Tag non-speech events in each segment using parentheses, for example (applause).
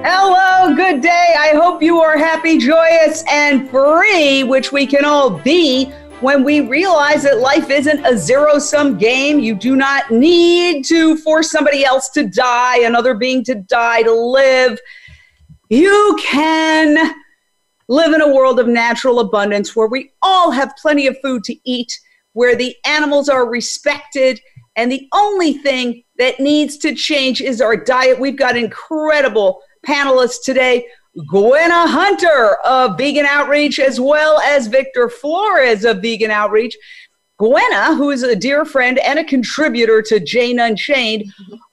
Hello, good day. I hope you are happy, joyous, and free, which we can all be when we realize that life isn't a zero sum game. You do not need to force somebody else to die, another being to die, to live. You can live in a world of natural abundance where we all have plenty of food to eat, where the animals are respected, and the only thing that needs to change is our diet. We've got incredible panelists today Gwenna Hunter of Vegan Outreach, as well as Victor Flores of Vegan Outreach. Gwenna, who is a dear friend and a contributor to Jane Unchained,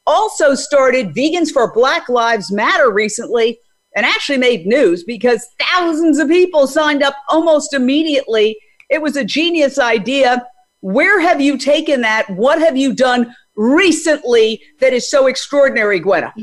also started Vegans for Black Lives Matter recently and actually made news because thousands of people signed up almost immediately. It was a genius idea. Where have you taken that? What have you done recently that is so extraordinary, Gwenna?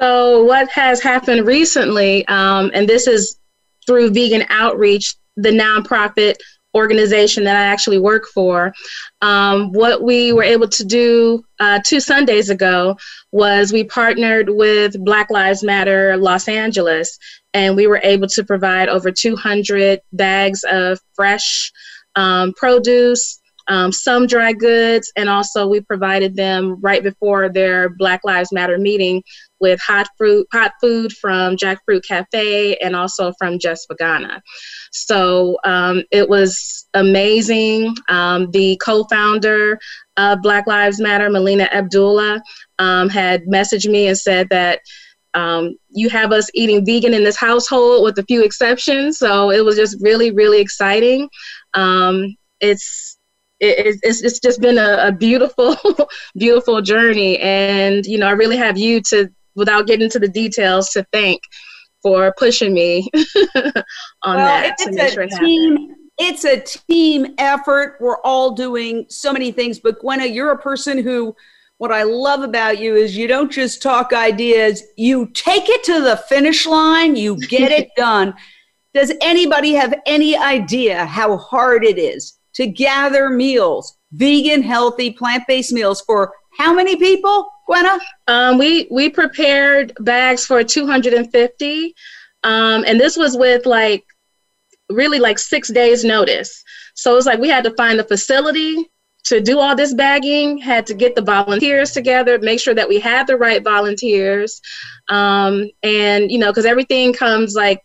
So, what has happened recently, um, and this is through Vegan Outreach, the nonprofit organization that I actually work for, um, what we were able to do uh, two Sundays ago was we partnered with Black Lives Matter Los Angeles, and we were able to provide over 200 bags of fresh um, produce. Um, some dry goods, and also we provided them right before their Black Lives Matter meeting with hot fruit, hot food from Jackfruit Cafe and also from Just Vegana. So um, it was amazing. Um, the co-founder of Black Lives Matter, Melina Abdullah, um, had messaged me and said that um, you have us eating vegan in this household with a few exceptions. So it was just really, really exciting. Um, it's it, it's, it's just been a, a beautiful, (laughs) beautiful journey. And, you know, I really have you to without getting into the details, to thank for pushing me (laughs) on well, that to make sure it team, It's a team effort. We're all doing so many things, but Gwenna, you're a person who what I love about you is you don't just talk ideas, you take it to the finish line, you get it (laughs) done. Does anybody have any idea how hard it is to gather meals, vegan, healthy, plant based meals for how many people, Um, we we prepared bags for 250, um, and this was with like really like six days notice. So it's like we had to find a facility to do all this bagging, had to get the volunteers together, make sure that we had the right volunteers, um, and you know, because everything comes like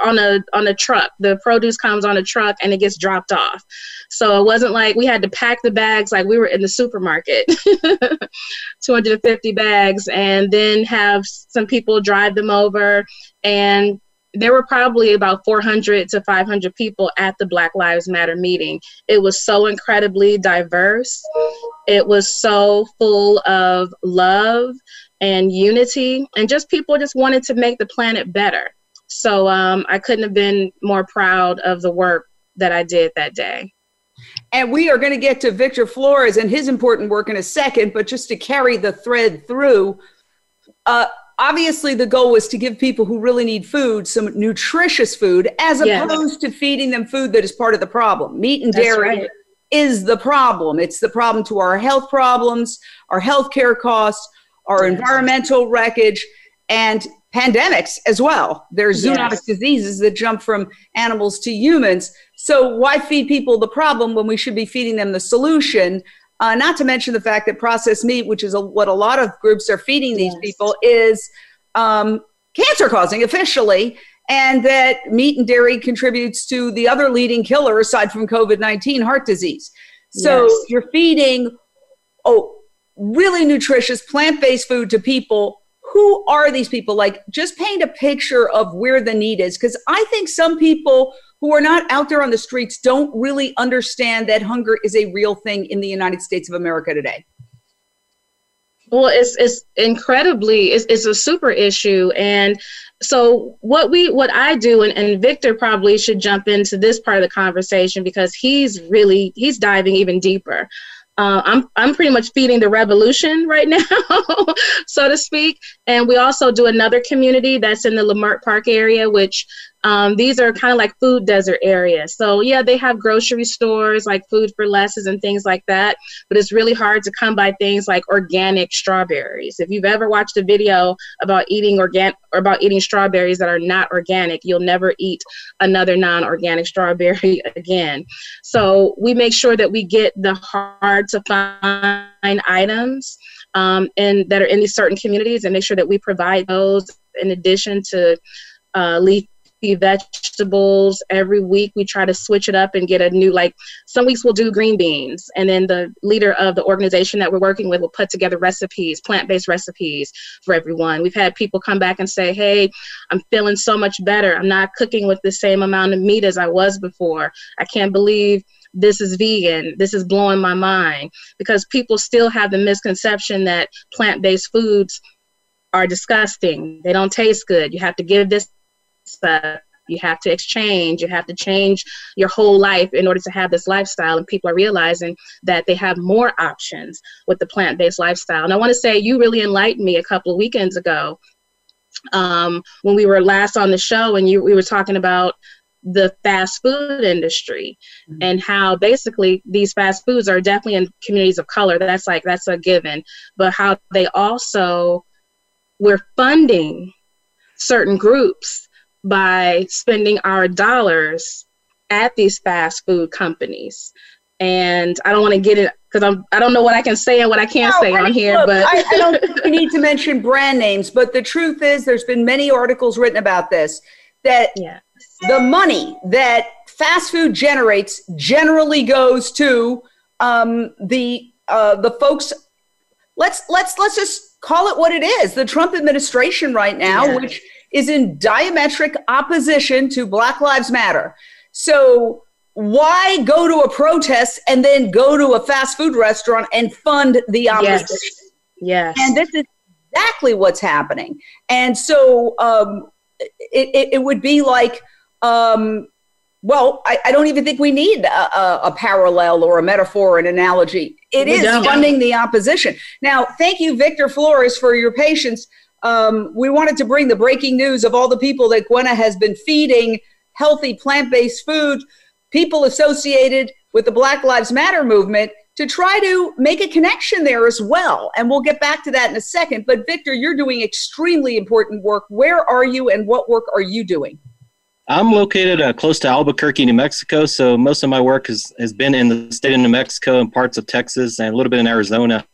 on a on a truck. The produce comes on a truck and it gets dropped off. So it wasn't like we had to pack the bags like we were in the supermarket. (laughs) 250 bags and then have some people drive them over and there were probably about 400 to 500 people at the Black Lives Matter meeting. It was so incredibly diverse. It was so full of love and unity, and just people just wanted to make the planet better. So um, I couldn't have been more proud of the work that I did that day. And we are going to get to Victor Flores and his important work in a second, but just to carry the thread through, uh, obviously the goal was to give people who really need food some nutritious food as yes. opposed to feeding them food that is part of the problem. Meat and dairy right. is the problem. It's the problem to our health problems, our healthcare costs, our yes. environmental wreckage, and pandemics as well. There's zoonotic yes. diseases that jump from animals to humans. So why feed people the problem when we should be feeding them the solution? Uh, not to mention the fact that processed meat, which is a, what a lot of groups are feeding these yes. people, is um, cancer causing officially, and that meat and dairy contributes to the other leading killer aside from COVID 19, heart disease. So yes. you're feeding oh, really nutritious plant based food to people who are these people? Like, just paint a picture of where the need is. Because I think some people who are not out there on the streets don't really understand that hunger is a real thing in the United States of America today. Well, it's it's incredibly it's, it's a super issue, and so what we what I do, and, and Victor probably should jump into this part of the conversation because he's really he's diving even deeper. Uh, I'm I'm pretty much feeding the revolution right (laughs) now, so to speak. And we also do another community that's in the Leimert Park area, which um, these are kind of like food desert areas. So yeah, they have grocery stores like Food for Lesses and things like that. But it's really hard to come by things like organic strawberries. If you've ever watched a video about eating organic or about eating strawberries that are not organic, you'll never eat another non-organic strawberry (laughs) again. So we make sure that we get the hard to find items um, and that are in these certain communities and make sure that we provide those in addition to uh, leaf vegetables every week we try to switch it up and get a new like some weeks we'll do green beans and then the leader of the organization that we're working with will put together recipes plant-based recipes for everyone we've had people come back and say hey i'm feeling so much better i'm not cooking with the same amount of meat as i was before i can't believe this is vegan. This is blowing my mind because people still have the misconception that plant based foods are disgusting. They don't taste good. You have to give this stuff. You have to exchange. You have to change your whole life in order to have this lifestyle. And people are realizing that they have more options with the plant based lifestyle. And I want to say, you really enlightened me a couple of weekends ago um, when we were last on the show, and you we were talking about the fast food industry mm-hmm. and how basically these fast foods are definitely in communities of color that's like that's a given but how they also we're funding certain groups by spending our dollars at these fast food companies. And I don't want to get it because I'm I don't know what I can say and what I can't no, say on here. Look, but I, I don't (laughs) think we need to mention brand names. But the truth is, there's been many articles written about this that yes. the money that fast food generates generally goes to um, the uh, the folks. Let's let's let's just call it what it is. The Trump administration right now, yes. which is in diametric opposition to Black Lives Matter. So why go to a protest and then go to a fast food restaurant and fund the opposition? Yes. yes. And this is exactly what's happening. And so um, it, it, it, would be like, um, well, I, I, don't even think we need a, a, a, parallel or a metaphor, or an analogy. It we is don't. funding the opposition. Now, thank you, Victor Flores, for your patience um, we wanted to bring the breaking news of all the people that Gwenna has been feeding healthy plant based food, people associated with the Black Lives Matter movement, to try to make a connection there as well. And we'll get back to that in a second. But Victor, you're doing extremely important work. Where are you and what work are you doing? I'm located uh, close to Albuquerque, New Mexico. So most of my work has, has been in the state of New Mexico and parts of Texas and a little bit in Arizona.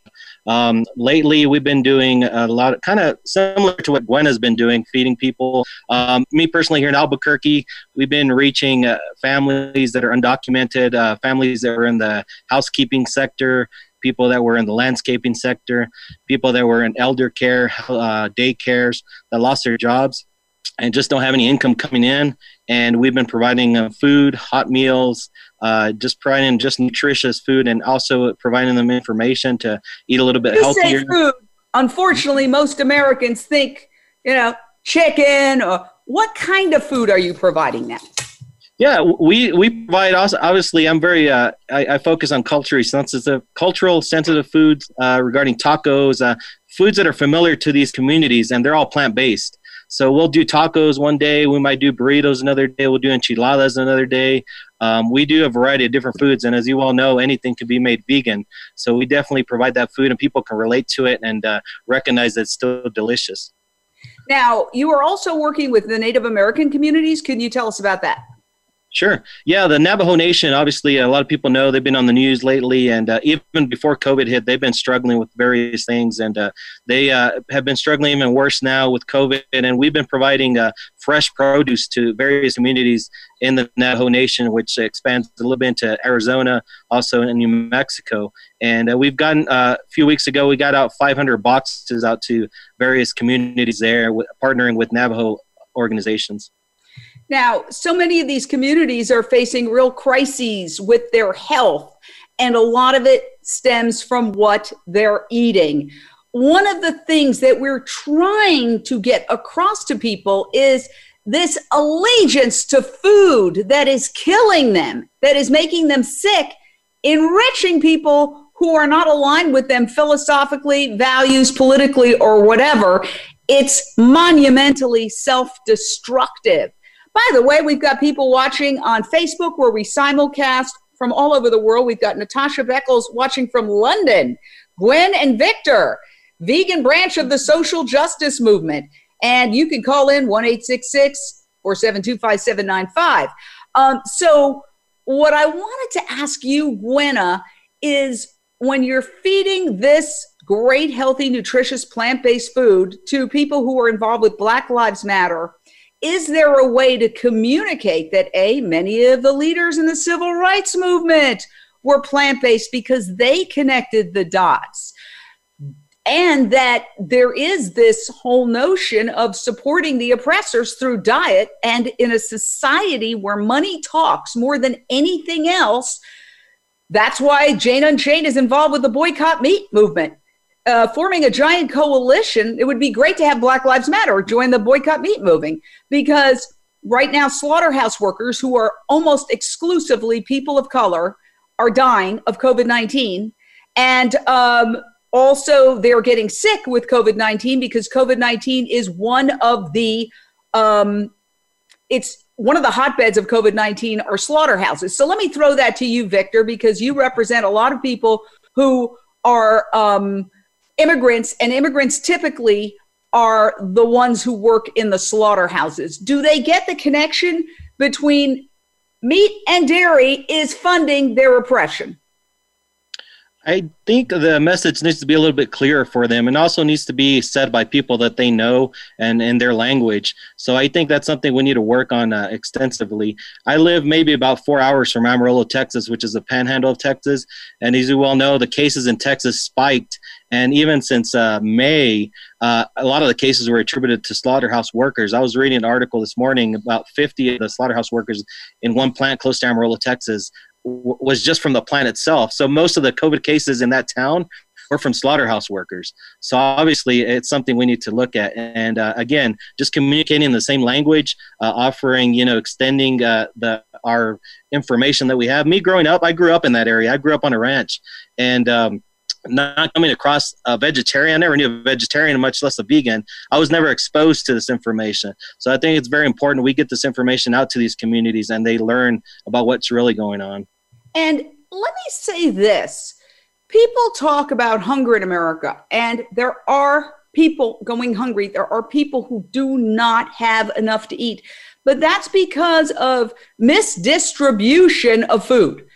Um, lately, we've been doing a lot of kind of similar to what Gwen has been doing, feeding people. Um, me personally, here in Albuquerque, we've been reaching uh, families that are undocumented, uh, families that are in the housekeeping sector, people that were in the landscaping sector, people that were in elder care, uh, daycares that lost their jobs and just don't have any income coming in. And we've been providing uh, food, hot meals, uh, just providing just nutritious food and also providing them information to eat a little bit you healthier. food. Unfortunately, most Americans think, you know, chicken or what kind of food are you providing them? Yeah, we, we provide also, obviously I'm very, uh, I, I, focus on culturally sensitive, cultural sensitive foods uh, regarding tacos, uh, foods that are familiar to these communities and they're all plant-based. So we'll do tacos one day. We might do burritos another day. We'll do enchiladas another day. Um, we do a variety of different foods, and as you all know, anything can be made vegan. So we definitely provide that food, and people can relate to it and uh, recognize that it's still delicious. Now, you are also working with the Native American communities. Can you tell us about that? Sure. Yeah, the Navajo Nation, obviously, a lot of people know they've been on the news lately, and uh, even before COVID hit, they've been struggling with various things, and uh, they uh, have been struggling even worse now with COVID. And we've been providing uh, fresh produce to various communities in the Navajo Nation, which expands a little bit into Arizona, also in New Mexico. And uh, we've gotten uh, a few weeks ago, we got out 500 boxes out to various communities there, partnering with Navajo organizations. Now, so many of these communities are facing real crises with their health, and a lot of it stems from what they're eating. one of the things that we're trying to get across to people is this allegiance to food that is killing them, that is making them sick, enriching people who are not aligned with them philosophically, values, politically, or whatever. It's monumentally self destructive. By the way, we've got people watching on Facebook where we simulcast from all over the world. We've got Natasha Beckles watching from London, Gwen and Victor, vegan branch of the social justice movement. And you can call in 1 472 5795. Um, so, what I wanted to ask you, Gwenna, is when you're feeding this great, healthy, nutritious plant based food to people who are involved with Black Lives Matter, is there a way to communicate that a many of the leaders in the civil rights movement were plant-based because they connected the dots? And that there is this whole notion of supporting the oppressors through diet and in a society where money talks more than anything else that's why jane unchained is involved with the boycott meat movement uh, forming a giant coalition, it would be great to have Black Lives Matter join the boycott meat moving because right now, slaughterhouse workers who are almost exclusively people of color are dying of COVID 19. And um, also, they're getting sick with COVID 19 because COVID 19 is one of the um, it's one of the hotbeds of COVID 19 are slaughterhouses. So let me throw that to you, Victor, because you represent a lot of people who are um, immigrants, and immigrants typically are the ones who work in the slaughterhouses. Do they get the connection between meat and dairy is funding their oppression? I think the message needs to be a little bit clearer for them and also needs to be said by people that they know and in their language. So I think that's something we need to work on uh, extensively. I live maybe about four hours from Amarillo, Texas, which is the panhandle of Texas. And as you well know, the cases in Texas spiked. And even since uh, May, uh, a lot of the cases were attributed to slaughterhouse workers. I was reading an article this morning about 50 of the slaughterhouse workers in one plant close to Amarillo, Texas, was just from the plant itself. So most of the COVID cases in that town were from slaughterhouse workers. So obviously, it's something we need to look at. And uh, again, just communicating in the same language, uh, offering, you know, extending uh, the our information that we have. Me growing up, I grew up in that area. I grew up on a ranch, and um, not coming across a vegetarian, I never knew a vegetarian, much less a vegan. I was never exposed to this information. So I think it's very important we get this information out to these communities and they learn about what's really going on. And let me say this people talk about hunger in America, and there are people going hungry. There are people who do not have enough to eat, but that's because of misdistribution of food.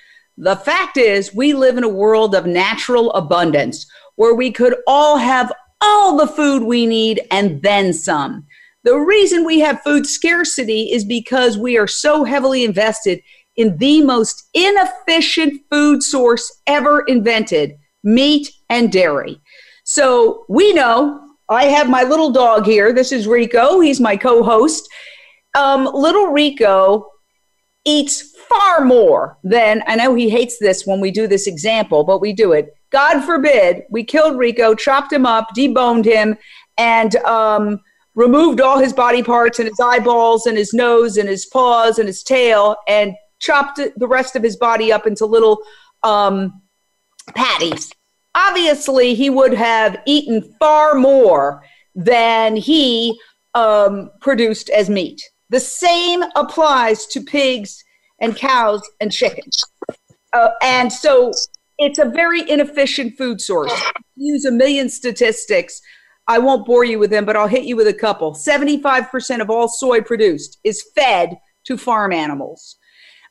The fact is, we live in a world of natural abundance where we could all have all the food we need and then some. The reason we have food scarcity is because we are so heavily invested in the most inefficient food source ever invented meat and dairy. So we know I have my little dog here. This is Rico. He's my co host. Um, little Rico eats far more than I know he hates this when we do this example, but we do it. God forbid we killed Rico, chopped him up, deboned him, and um, removed all his body parts and his eyeballs and his nose and his paws and his tail and chopped the rest of his body up into little um, patties. Obviously, he would have eaten far more than he um, produced as meat. The same applies to pigs and cows and chickens. Uh, and so it's a very inefficient food source. Use a million statistics. I won't bore you with them, but I'll hit you with a couple. 75% of all soy produced is fed to farm animals.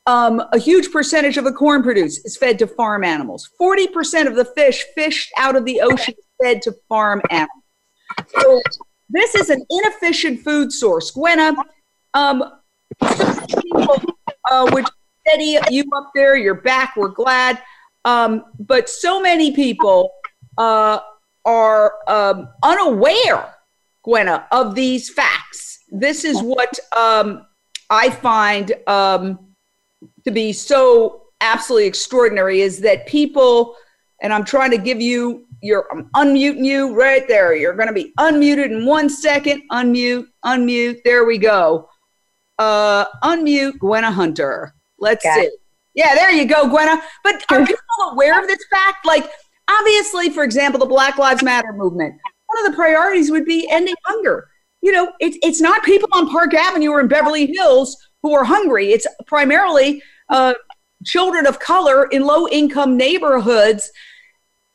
Um, a huge percentage of the corn produced is fed to farm animals. 40% of the fish fished out of the ocean is fed to farm animals. So this is an inefficient food source. Gwenna, um, people uh, would steady you up there. You're back. We're glad. Um, but so many people uh, are um, unaware, Gwenna, of these facts. This is what um, I find um, to be so absolutely extraordinary is that people, and I'm trying to give you you're I'm unmuting you right there. You're going to be unmuted in one second. Unmute, unmute. There we go. Uh, unmute Gwenna Hunter. Let's Got see. It. Yeah, there you go, Gwenna. But are people aware of this fact? Like, obviously, for example, the Black Lives Matter movement, one of the priorities would be ending hunger. You know, it's, it's not people on Park Avenue or in Beverly Hills who are hungry. It's primarily uh, children of color in low income neighborhoods.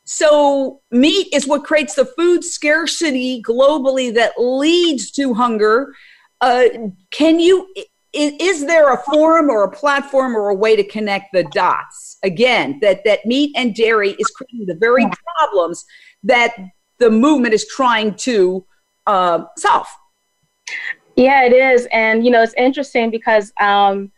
So, meat is what creates the food scarcity globally that leads to hunger. Uh, can you, is, there a forum or a platform or a way to connect the dots? Again, that, that meat and dairy is creating the very problems that the movement is trying to uh, solve. Yeah, it is. And, you know, it's interesting because um,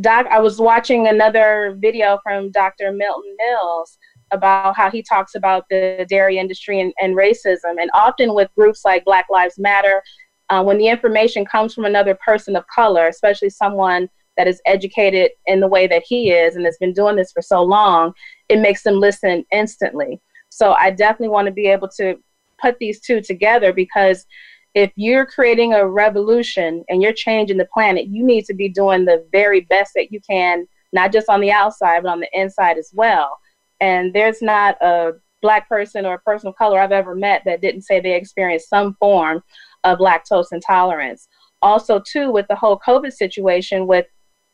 Doc, I was watching another video from Dr. Milton Mills about how he talks about the dairy industry and, and racism. And often with groups like Black Lives Matter, uh, when the information comes from another person of color, especially someone that is educated in the way that he is and has been doing this for so long, it makes them listen instantly. So I definitely want to be able to put these two together because if you're creating a revolution and you're changing the planet, you need to be doing the very best that you can, not just on the outside, but on the inside as well. And there's not a black person or a person of color I've ever met that didn't say they experienced some form of lactose intolerance. Also, too, with the whole COVID situation, with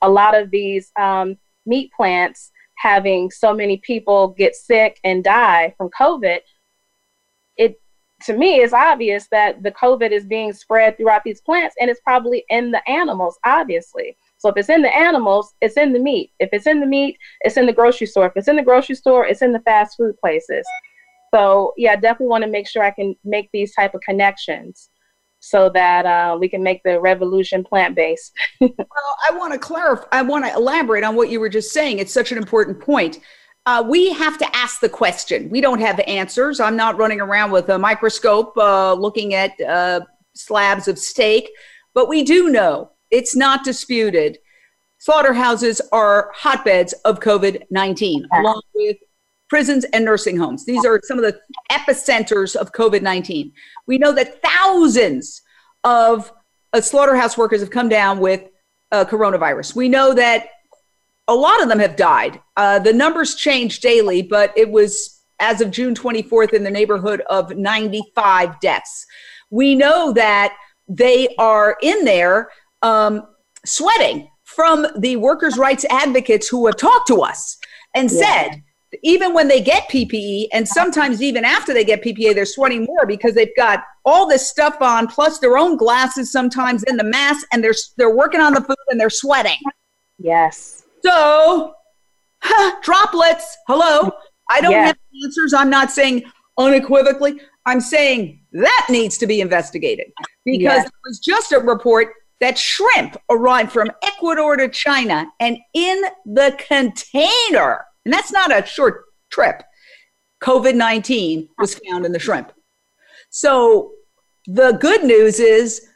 a lot of these um, meat plants having so many people get sick and die from COVID, it to me, it's obvious that the COVID is being spread throughout these plants and it's probably in the animals, obviously. So if it's in the animals, it's in the meat. If it's in the meat, it's in the grocery store. If it's in the grocery store, it's in the fast food places. So yeah, definitely want to make sure I can make these type of connections so that uh, we can make the revolution plant based. (laughs) well, I want to clarify. I want to elaborate on what you were just saying. It's such an important point uh, we have to ask the question. We don't have answers. I'm not running around with a microscope uh, looking at uh, slabs of steak, but we do know it's not disputed. Slaughterhouses are hotbeds of COVID 19, along with prisons and nursing homes. These are some of the epicenters of COVID 19. We know that thousands of uh, slaughterhouse workers have come down with uh, coronavirus. We know that a lot of them have died. Uh, the numbers change daily, but it was as of June 24th in the neighborhood of 95 deaths. We know that they are in there um, sweating from the workers' rights advocates who have talked to us and yeah. said, even when they get PPE, and sometimes even after they get PPE, they're sweating more because they've got all this stuff on, plus their own glasses sometimes in the mask, and they're they're working on the food and they're sweating. Yes. So, huh, droplets. Hello. I don't have answers. I'm not saying unequivocally. I'm saying that needs to be investigated because it was just a report that shrimp arrived from Ecuador to China and in the container, and that's not a short trip, COVID 19 was found in the shrimp. So the good news is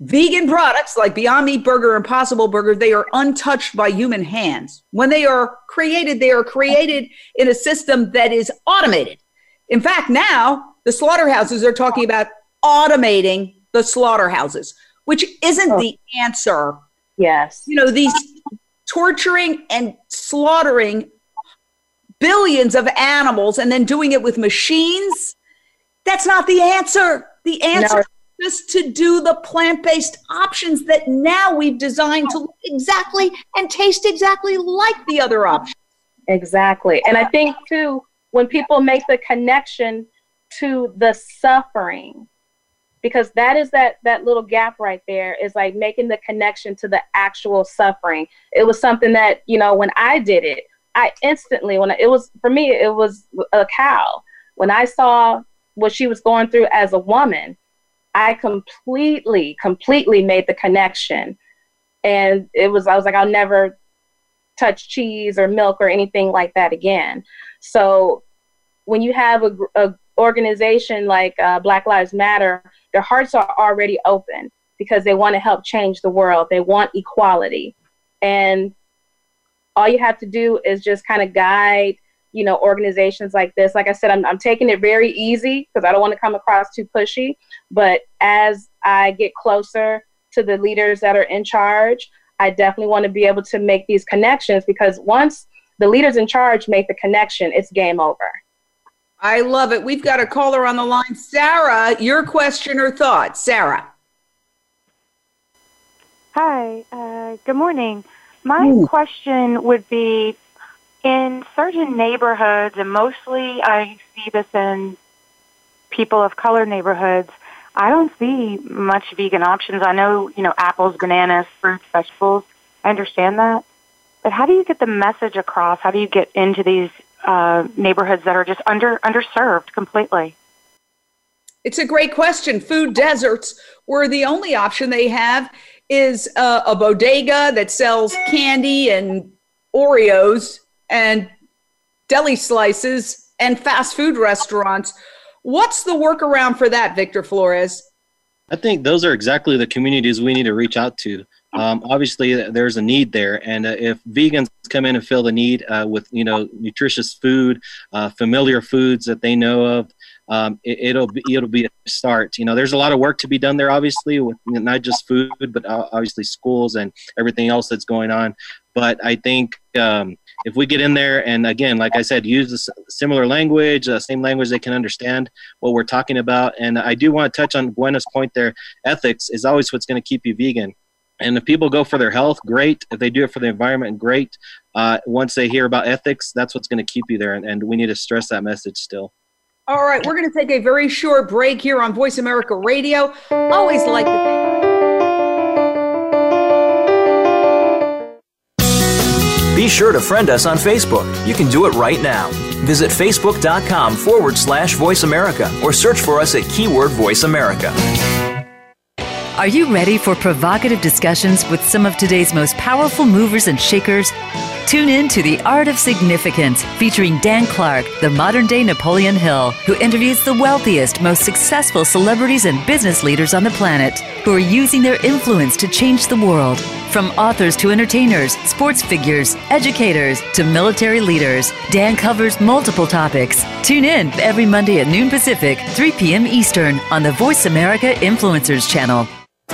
Vegan products like Beyond Meat Burger, Impossible Burger, they are untouched by human hands. When they are created, they are created in a system that is automated. In fact, now the slaughterhouses are talking about automating the slaughterhouses, which isn't the answer. Yes. You know, these torturing and slaughtering billions of animals and then doing it with machines, that's not the answer. The answer no just to do the plant based options that now we've designed to look exactly and taste exactly like the other options. Exactly. And I think, too, when people make the connection to the suffering, because that is that that little gap right there is like making the connection to the actual suffering it was something that you know when i did it i instantly when I, it was for me it was a cow when i saw what she was going through as a woman I completely, completely made the connection. And it was, I was like, I'll never touch cheese or milk or anything like that again. So when you have a, a organization like uh, Black Lives Matter, their hearts are already open because they want to help change the world. They want equality. And all you have to do is just kind of guide you know, organizations like this. Like I said, I'm, I'm taking it very easy because I don't want to come across too pushy. But as I get closer to the leaders that are in charge, I definitely want to be able to make these connections because once the leaders in charge make the connection, it's game over. I love it. We've got a caller on the line. Sarah, your question or thought? Sarah. Hi, uh, good morning. My Ooh. question would be in certain neighborhoods, and mostly I see this in people of color neighborhoods, I don't see much vegan options. I know, you know, apples, bananas, fruits, vegetables. I understand that. But how do you get the message across? How do you get into these uh, neighborhoods that are just under underserved completely? It's a great question. Food deserts, were the only option they have is uh, a bodega that sells candy and Oreos and deli slices and fast food restaurants. What's the workaround for that, Victor Flores? I think those are exactly the communities we need to reach out to. Um, obviously, there's a need there, and uh, if vegans come in and fill the need uh, with you know nutritious food, uh, familiar foods that they know of, um, it, will be it'll be a start. You know, there's a lot of work to be done there, obviously, with not just food, but obviously schools and everything else that's going on. But I think um, if we get in there and again, like I said, use the similar language, uh, same language they can understand what we're talking about. And I do want to touch on Gwenna's point there. Ethics is always what's going to keep you vegan. And if people go for their health, great. If they do it for the environment, great. Uh, once they hear about ethics, that's what's going to keep you there. And, and we need to stress that message still. All right, we're going to take a very short break here on Voice America Radio. Always like to thank Be sure to friend us on Facebook. You can do it right now. Visit facebook.com forward slash voice America or search for us at keyword voice America. Are you ready for provocative discussions with some of today's most powerful movers and shakers? Tune in to The Art of Significance, featuring Dan Clark, the modern day Napoleon Hill, who interviews the wealthiest, most successful celebrities and business leaders on the planet who are using their influence to change the world. From authors to entertainers, sports figures, educators to military leaders, Dan covers multiple topics. Tune in every Monday at noon Pacific, 3 p.m. Eastern on the Voice America Influencers channel.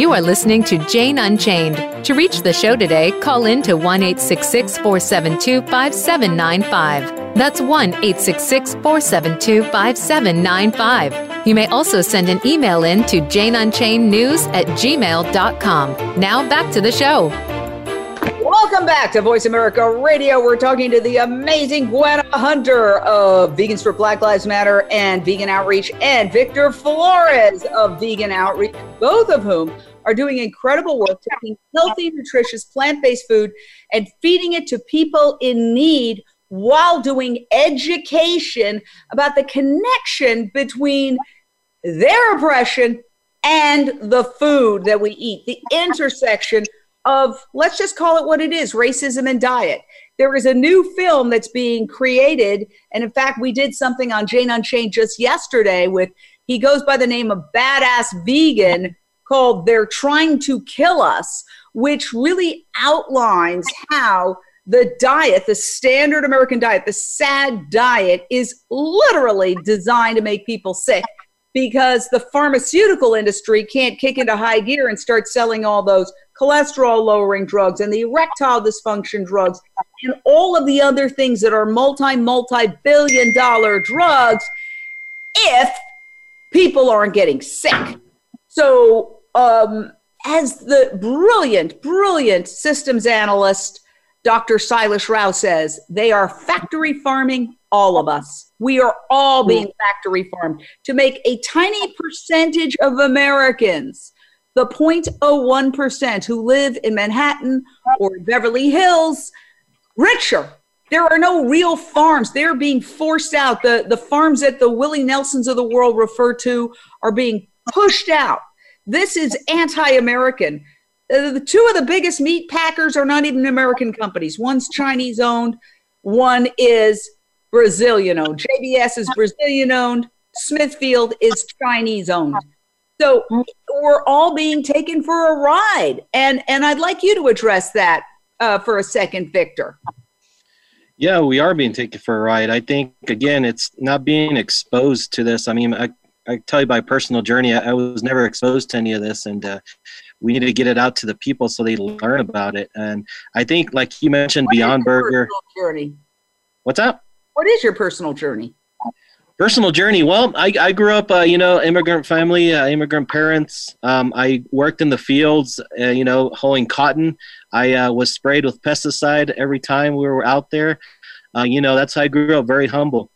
You are listening to Jane Unchained. To reach the show today, call in to 1 472 5795. That's 1 472 5795. You may also send an email in to janeunchainednews at gmail.com. Now back to the show. Welcome back to Voice America Radio. We're talking to the amazing Gwenna Hunter of Vegans for Black Lives Matter and Vegan Outreach, and Victor Flores of Vegan Outreach, both of whom are doing incredible work taking healthy, nutritious, plant based food and feeding it to people in need while doing education about the connection between their oppression and the food that we eat, the intersection of, let's just call it what it is racism and diet. There is a new film that's being created. And in fact, we did something on Jane Unchained just yesterday with, he goes by the name of Badass Vegan called They're Trying to Kill Us, which really outlines how the diet, the standard American diet, the SAD diet, is literally designed to make people sick. because the pharmaceutical industry can't kick into high gear and start selling all those cholesterol lowering drugs and the erectile dysfunction drugs and all of the other things that are multi multi billion dollar drugs if people aren't getting sick. So, um, as the brilliant, brilliant systems analyst, Dr. Sailesh Rao says, they are factory farming all of us. We are all being factory farmed to make a tiny percentage of Americans, the 0.01% who live in Manhattan or Beverly Hills, richer. There are no real farms. They're being forced out. The, the farms that the Willie Nelsons of the world refer to are being pushed out. This is anti American. Uh, the two of the biggest meat packers are not even American companies. One's Chinese owned, one is Brazilian owned. JBS is Brazilian owned. Smithfield is Chinese owned. So we're all being taken for a ride, and and I'd like you to address that uh, for a second, Victor. Yeah, we are being taken for a ride. I think again, it's not being exposed to this. I mean, I, I tell you by personal journey, I, I was never exposed to any of this, and uh, we need to get it out to the people so they learn about it. And I think, like you mentioned, what Beyond Burger. Journey. What's up? What is your personal journey? Personal journey. Well, I, I grew up, uh, you know, immigrant family, uh, immigrant parents. Um, I worked in the fields, uh, you know, hoeing cotton. I uh, was sprayed with pesticide every time we were out there. Uh, you know, that's how I grew up, very humble.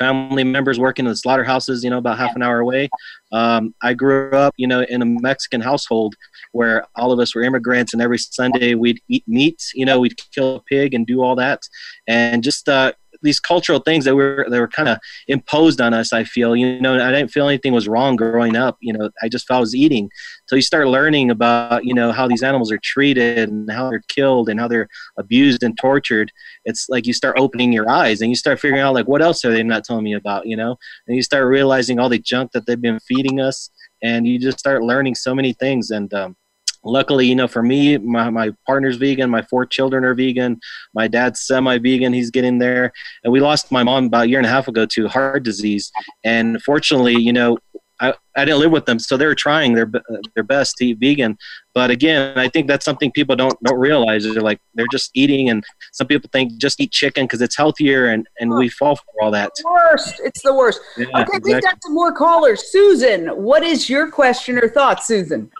Family members working in the slaughterhouses, you know, about half an hour away. Um, I grew up, you know, in a Mexican household where all of us were immigrants, and every Sunday we'd eat meat. You know, we'd kill a pig and do all that, and just uh, these cultural things that were that were kind of imposed on us. I feel you know I didn't feel anything was wrong growing up. You know I just felt I was eating. So you start learning about you know how these animals are treated and how they're killed and how they're abused and tortured. It's like you start opening your eyes and you start figuring out like what else are they not telling me about? You know, and you start realizing all the junk that they've been feeding us, and you just start learning so many things and. Um, luckily you know for me my, my partner's vegan my four children are vegan my dad's semi-vegan he's getting there. And we lost my mom about a year and a half ago to heart disease. And fortunately you know I, I didn't live with them so they're trying their uh, their best to eat vegan. But again i think that's something people don't don't realize. They're like they're just eating and some people think just eat chicken because it's healthier and and we fall for all that. It's the worst. It's the worst. Yeah, okay exactly. we've got some more callers. Susan what is your question or thought susan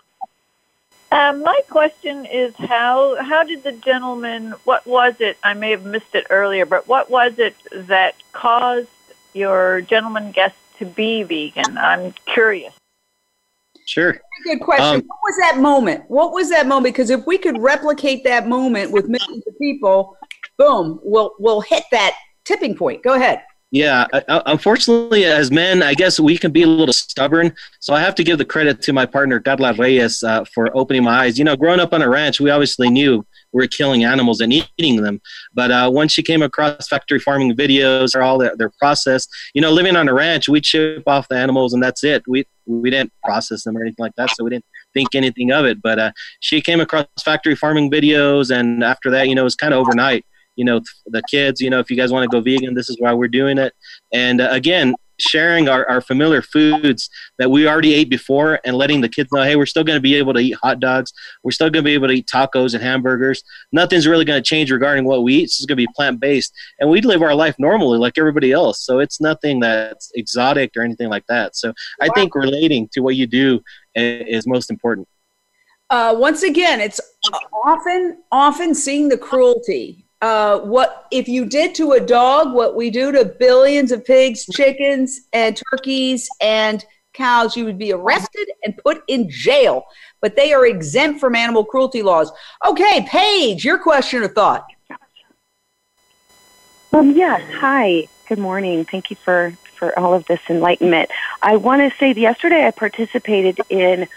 um, my question is how how did the gentleman? What was it? I may have missed it earlier, but what was it that caused your gentleman guest to be vegan? I'm curious. Sure. Good question. Um, what was that moment? What was that moment? Because if we could replicate that moment with millions of people, boom, we'll we'll hit that tipping point. Go ahead. Yeah, unfortunately, as men, I guess we can be a little stubborn. So I have to give the credit to my partner, Carla Reyes, uh, for opening my eyes. You know, growing up on a ranch, we obviously knew we were killing animals and eating them. But uh, once she came across factory farming videos, or all their, their process, you know, living on a ranch, we chip off the animals and that's it. We we didn't process them or anything like that, so we didn't think anything of it. But uh, she came across factory farming videos, and after that, you know, it was kind of overnight you know the kids you know if you guys want to go vegan this is why we're doing it. And uh, again sharing our, our familiar foods that we already ate before and letting the kids know hey we're still going to be able to eat hot dogs. We're still going to be able to eat tacos and hamburgers. Nothing's really going to change regarding what we eat. It's going to be plant-based. And we live our life normally like everybody else. So it's nothing that's exotic or anything like that. So i think relating to what you do is most important. Uh, once again, it's often often seeing the cruelty uh, what if you did to a dog what we do to billions of pigs, chickens, and turkeys and cows, you would be arrested and put in jail. But they are exempt from animal cruelty laws. Okay, Paige, your question or thought? Um, yes. Hi. Good morning. Thank you for for all of this enlightenment. I want to say yesterday I participated in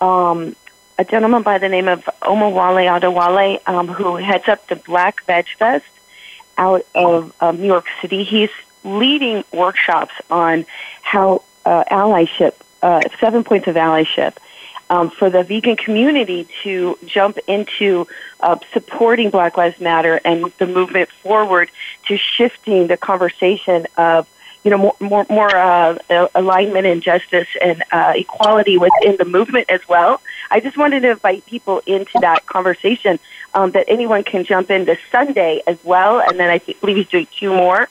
um, a gentleman by the name of Omowale Adewale, um, who heads up the Black Veg Fest out of um, New York City. He's leading workshops on how uh, allyship, uh, seven points of allyship, um, for the vegan community to jump into uh, supporting Black Lives Matter and the movement forward to shifting the conversation of you know, more more, more uh, alignment and justice and uh, equality within the movement as well. I just wanted to invite people into that conversation. Um, that anyone can jump in this Sunday as well, and then I believe he's doing two more.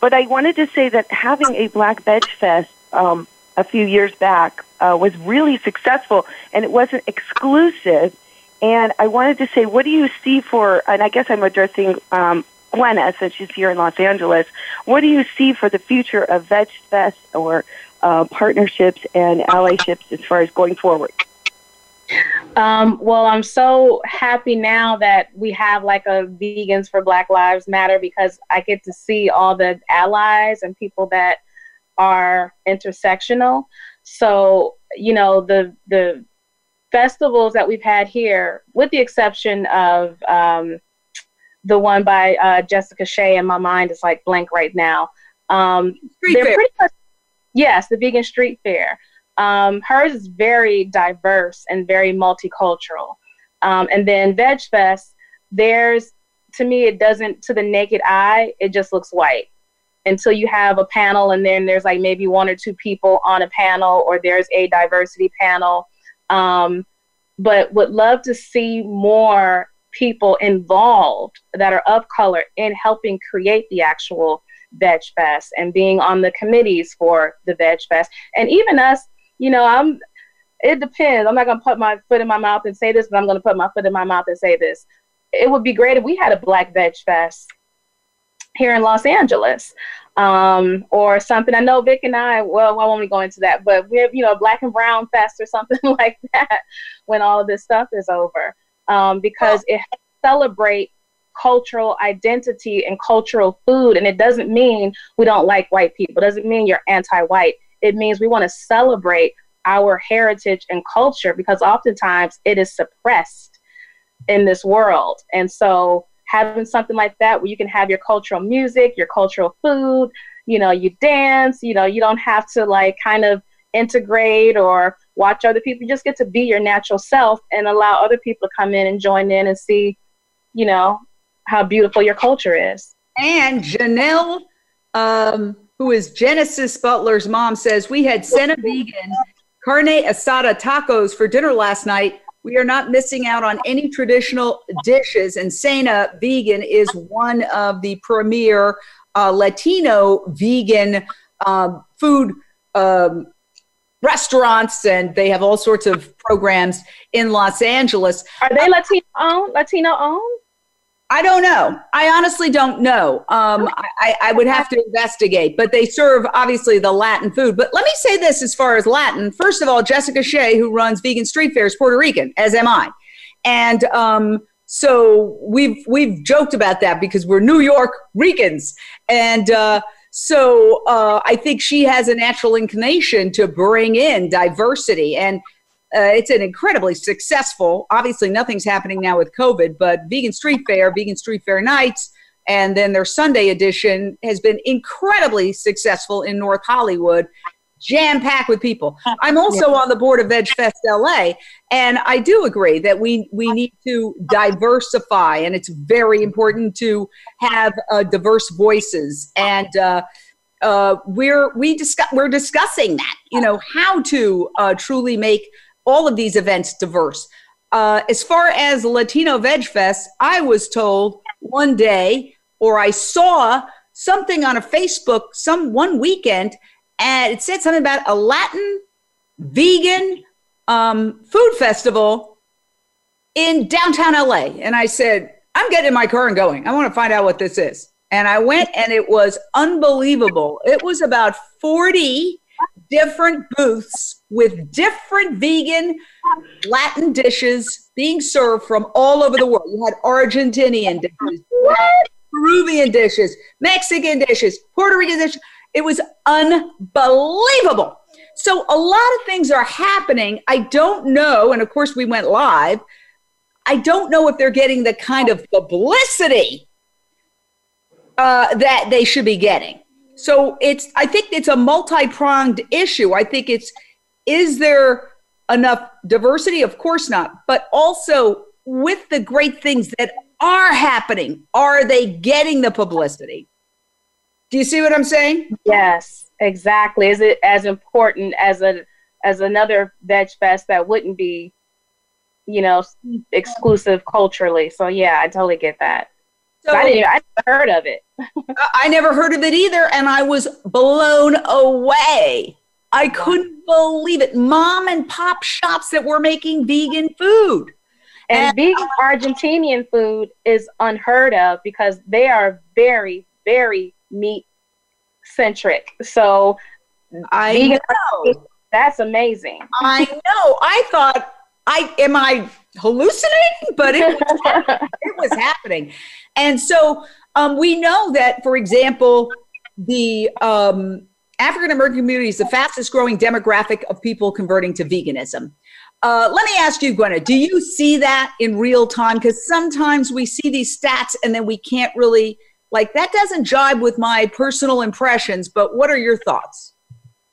But I wanted to say that having a Black Veg Fest um, a few years back uh, was really successful, and it wasn't exclusive. And I wanted to say, what do you see for? And I guess I'm addressing um, Gwenna since she's here in Los Angeles. What do you see for the future of Veg Fest or uh, partnerships and allyships as far as going forward? Um, well, I'm so happy now that we have like a Vegans for Black Lives Matter because I get to see all the allies and people that are intersectional. So, you know, the the festivals that we've had here, with the exception of um, the one by uh, Jessica Shea, and my mind is like blank right now. Um, they're fair. pretty much yes, the vegan street fair. Um, hers is very diverse and very multicultural. Um, and then Veg Fest, there's to me, it doesn't to the naked eye, it just looks white until you have a panel and then there's like maybe one or two people on a panel or there's a diversity panel. Um, but would love to see more people involved that are of color in helping create the actual Veg Fest and being on the committees for the Veg Fest. And even us, you know, I'm it depends. I'm not gonna put my foot in my mouth and say this, but I'm gonna put my foot in my mouth and say this. It would be great if we had a Black Veg Fest here in Los Angeles um, or something. I know Vic and I, well, I won't be going into that, but we have, you know, Black and Brown Fest or something (laughs) like that when all of this stuff is over um, because it celebrate cultural identity and cultural food. And it doesn't mean we don't like white people. It doesn't mean you're anti-white. It means we want to celebrate our heritage and culture because oftentimes it is suppressed in this world. And so having something like that where you can have your cultural music, your cultural food, you know, you dance, you know, you don't have to like kind of integrate or watch other people. You just get to be your natural self and allow other people to come in and join in and see, you know, how beautiful your culture is. And Janelle, um, who is Genesis Butler's mom, says we had Cena vegan carne asada tacos for dinner last night we are not missing out on any traditional dishes. And Cena Vegan is one of the premier uh, Latino vegan um, food um, restaurants, and they have all sorts of programs in Los Angeles. Are they Latino owned? Latino owned? I don't know. I honestly don't know. Um, I, I, would have to investigate, but they serve obviously the Latin food. But let me say this as far as Latin. First of all, Jessica Shea, who runs Vegan Street Fair, is Puerto Rican, as am I. And um, so we've we've joked about that because we're New York Ricans, and uh, so uh, I think she has a natural inclination to bring in diversity and uh, it's an incredibly successful. Obviously, nothing's happening now with COVID, but Vegan Street Fair, Vegan Street Fair Nights, and then their Sunday edition has been incredibly successful in North Hollywood, jam packed with people. I'm also on the board of Veg Fest LA, and I do agree that we we need to diversify, and it's very important to have uh, diverse voices and. Uh, uh, we're we discuss we're discussing that you know how to uh, truly make all of these events diverse. Uh, as far as Latino Veg Fest, I was told one day, or I saw something on a Facebook some one weekend, and it said something about a Latin vegan um, food festival in downtown LA. And I said, I'm getting in my car and going. I want to find out what this is. And I went, and it was unbelievable. It was about 40 different booths with different vegan Latin dishes being served from all over the world. You had Argentinian dishes, Peruvian dishes, Mexican dishes, Puerto Rican dishes. It was unbelievable. So a lot of things are happening. I don't know, and of course we went live. I don't know if they're getting the kind of publicity uh, that they should be getting. So it's I think it's a multi-pronged issue. I think it's is there enough diversity? Of course not. But also with the great things that are happening, are they getting the publicity? Do you see what I'm saying? Yes, exactly. Is it as important as a as another veg fest that wouldn't be, you know, exclusive culturally? So yeah, I totally get that. So, I didn't. I never heard of it. (laughs) I never heard of it either, and I was blown away. I couldn't believe it. Mom and pop shops that were making vegan food. And, and vegan Argentinian food is unheard of because they are very, very meat centric. So I vegan know. that's amazing. I know. I thought I am I hallucinating, but it was, (laughs) it was happening. And so um, we know that, for example, the um, African American community is the fastest growing demographic of people converting to veganism. Uh, let me ask you, Gwenna, do you see that in real time? Because sometimes we see these stats and then we can't really, like, that doesn't jibe with my personal impressions, but what are your thoughts?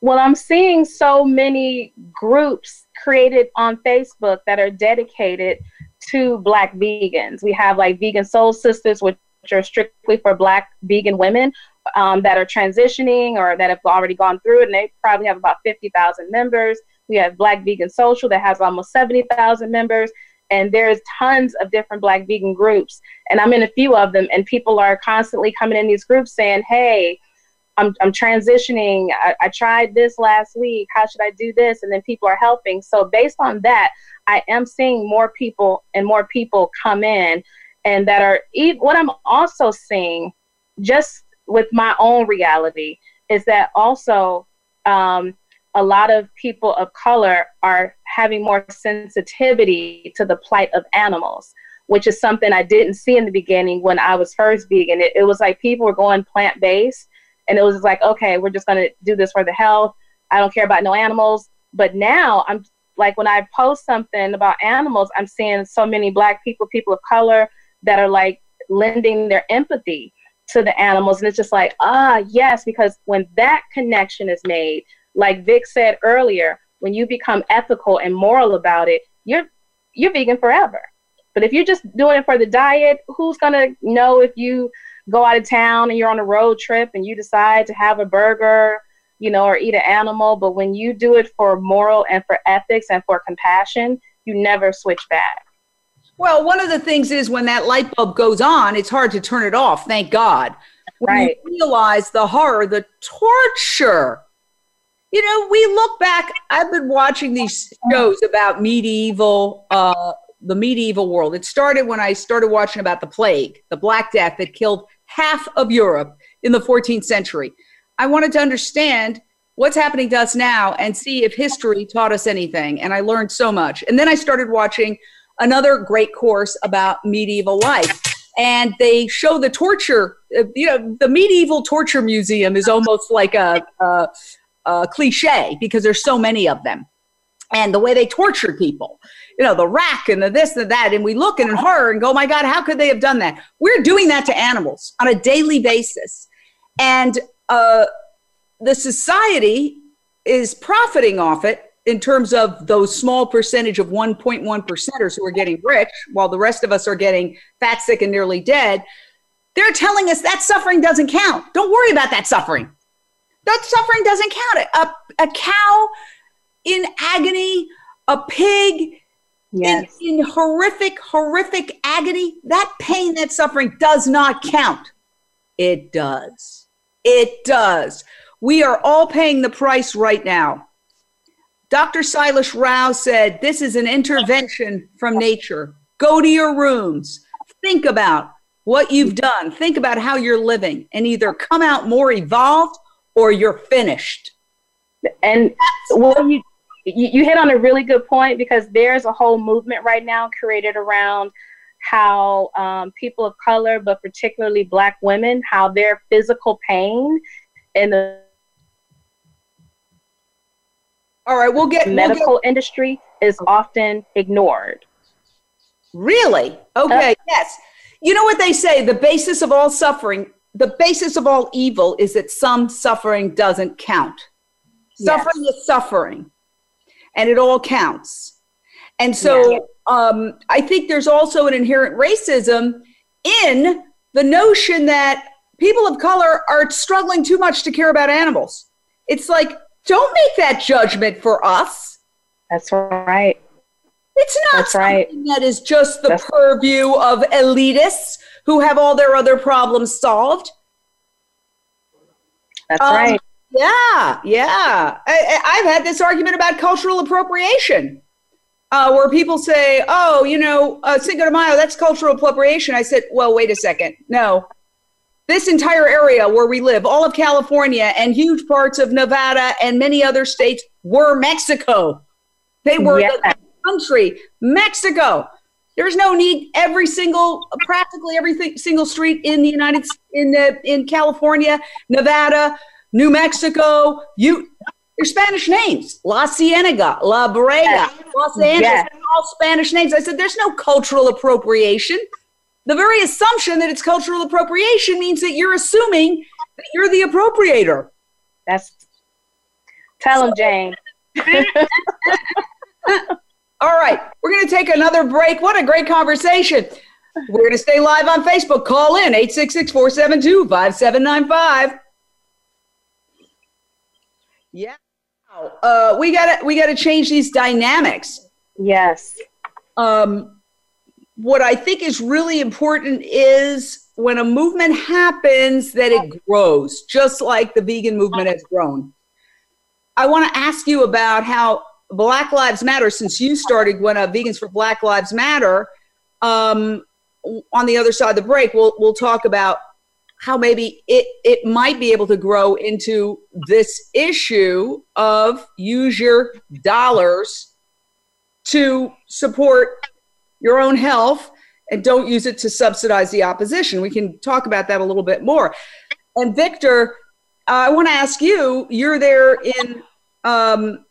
Well, I'm seeing so many groups created on Facebook that are dedicated to Black vegans. We have like Vegan Soul Sisters, which are strictly for Black vegan women um, that are transitioning or that have already gone through it, and they probably have about 50,000 members. We have Black Vegan Social that has almost 70,000 members. And there's tons of different Black vegan groups. And I'm in a few of them, and people are constantly coming in these groups saying, hey, I'm, I'm transitioning. I, I tried this last week. How should I do this? And then people are helping. So, based on that, I am seeing more people and more people come in and that are what I'm also seeing just with my own reality is that also um, a lot of people of color are having more sensitivity to the plight of animals, which is something I didn't see in the beginning when I was first vegan. It, it was like people were going plant based, and it was like, okay, we're just going to do this for the health. I don't care about no animals. But now I'm like, when I post something about animals, I'm seeing so many Black people, people of color that are like lending their empathy to the animals. And it's just like, ah, yes, because when that connection is made, like Vic said earlier, when you become ethical and moral about it, you're you're vegan forever. But if you're just doing it for the diet, who's gonna know if you go out of town and you're on a road trip and you decide to have a burger, you know, or eat an animal? But when you do it for moral and for ethics and for compassion, you never switch back. Well, one of the things is when that light bulb goes on, it's hard to turn it off, thank God. When right. you realize the horror, the torture you know, we look back. I've been watching these shows about medieval, uh, the medieval world. It started when I started watching about the plague, the Black Death that killed half of Europe in the 14th century. I wanted to understand what's happening to us now and see if history taught us anything. And I learned so much. And then I started watching another great course about medieval life. And they show the torture, uh, you know, the medieval torture museum is almost like a, a uh, cliche because there's so many of them. And the way they tortured people, you know, the rack and the this and that. And we look in horror and go, oh my God, how could they have done that? We're doing that to animals on a daily basis. And uh, the society is profiting off it in terms of those small percentage of 1.1 percenters who are getting rich while the rest of us are getting fat, sick, and nearly dead. They're telling us that suffering doesn't count. Don't worry about that suffering. That suffering doesn't count. A, a cow in agony, a pig yes. in, in horrific, horrific agony, that pain, that suffering does not count. It does. It does. We are all paying the price right now. Dr. Sailesh Rao said, This is an intervention from nature. Go to your rooms. Think about what you've done. Think about how you're living and either come out more evolved or you're finished. And well, you, you hit on a really good point because there's a whole movement right now created around how um, people of color, but particularly Black women, how their physical pain in the all right, we'll get medical we'll get, industry is often ignored. Really? Okay. Uh, yes. You know what they say? The basis of all suffering the basis of all evil is that some suffering doesn't count. Yes. Suffering is suffering, and it all counts. And so yes. um, I think there's also an inherent racism in the notion that people of color are struggling too much to care about animals. It's like, don't make that judgment for us. That's right. It's not That's right. that is just the That's- purview of elitists who have all their other problems solved. That's Um, right. Yeah, yeah. I, I've had this argument about cultural appropriation, uh, where people say, "Oh, you know, uh, Cinco de Mayo, that's cultural appropriation." I said, "Well, wait a second. No, this entire area where we live, all of California and huge parts of Nevada and many other states, were Mexico. They were Yeah. the country, Mexico." There's no need. Every single, practically every single street in the United in the in California, Nevada, New Mexico, you they're Spanish names. La Cienega, La Brea, Yes. Los Angeles, yes. all Spanish names. I said there's no cultural appropriation. The very assumption that it's cultural appropriation means that you're assuming that you're the appropriator. That's tell them, Jane. (laughs) All right, we're going to take another break. What a great conversation. We're going to stay live on Facebook. Call in 866 472 5795. Yeah. Uh, we gotta we gotta change these dynamics. Yes. Um, what I think is really important is when a movement happens that it grows, just like the vegan movement has grown. I want to ask you about how Black Lives Matter, since you started when uh, Vegans for Black Lives Matter. Um, on the other side of the break, we'll we'll talk about how maybe it it might be able to grow into this issue of use your dollars to support your own health and don't use it to subsidize the opposition. We can talk about that a little bit more. And Victor, I want to ask you, you're there in um,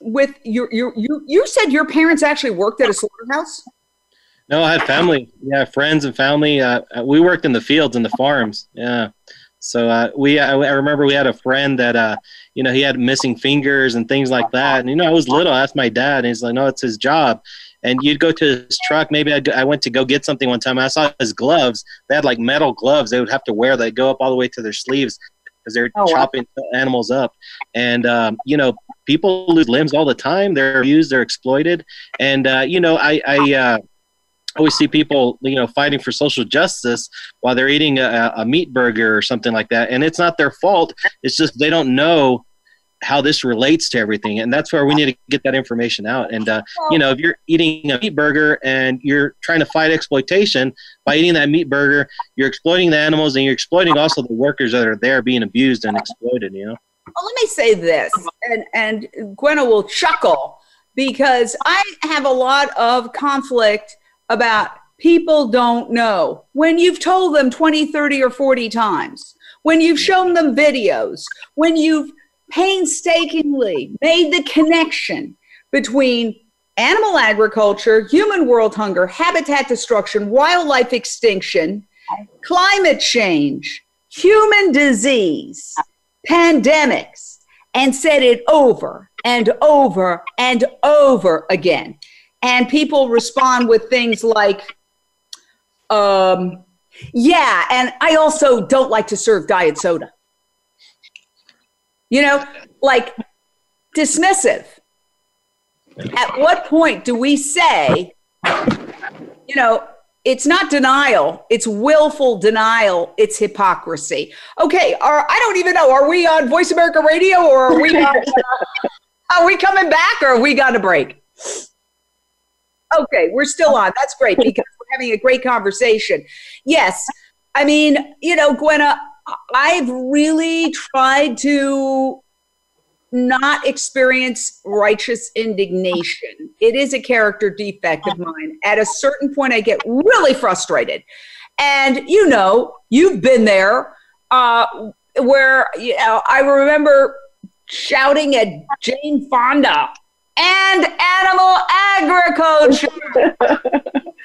with your, your you you said your parents actually worked at a slaughterhouse? No, I had family. Yeah, friends and family. Uh, we worked in the fields and the farms. Yeah. So uh, we, I, I remember we had a friend that, uh, you know, he had missing fingers and things like that. And you know, I was little. I asked my dad, and he's like, "No, it's his job." And you'd go to his truck. Maybe I'd, go- I went to go get something one time. And I saw his gloves. They had like metal gloves. They would have to wear. They go up all the way to their sleeves because they're Oh, wow. chopping animals up. And um, you know, people lose limbs all the time. They're abused. They're exploited. And uh, you know, I, I uh, always see people you know fighting for social justice while they're eating a, a meat burger or something like that and it's not their fault. It's just they don't know how this relates to everything and that's where we need to get that information out. And uh, you know if you're eating a meat burger and you're trying to fight exploitation by eating that meat burger you're exploiting the animals and you're exploiting also the workers that are there being abused and exploited you know? Well, let me say this, and and Gwenna will chuckle because I have a lot of conflict about people don't know when you've told them 20, 30, or 40 times, when you've shown them videos, when you've painstakingly made the connection between animal agriculture, human world hunger, habitat destruction, wildlife extinction, climate change, human disease, pandemics, and said it over and over and over again. And people respond with things like, um, yeah, and I also don't like to serve diet soda. You know, like dismissive. At what point do we say, you know, it's not denial, it's willful denial, it's hypocrisy. Okay, are, I don't even know, are we on Voice America Radio or are we (laughs) on, are we coming back or we got a break? Okay, we're still on. That's great (laughs) because we're having a great conversation. Yes, I mean, you know, Gwenna, I've really tried to not experience righteous indignation. It is a character defect of mine. At a certain point, I get really frustrated. And you know, you've been there uh, where you know, I remember shouting at Jane Fonda and animal agriculture.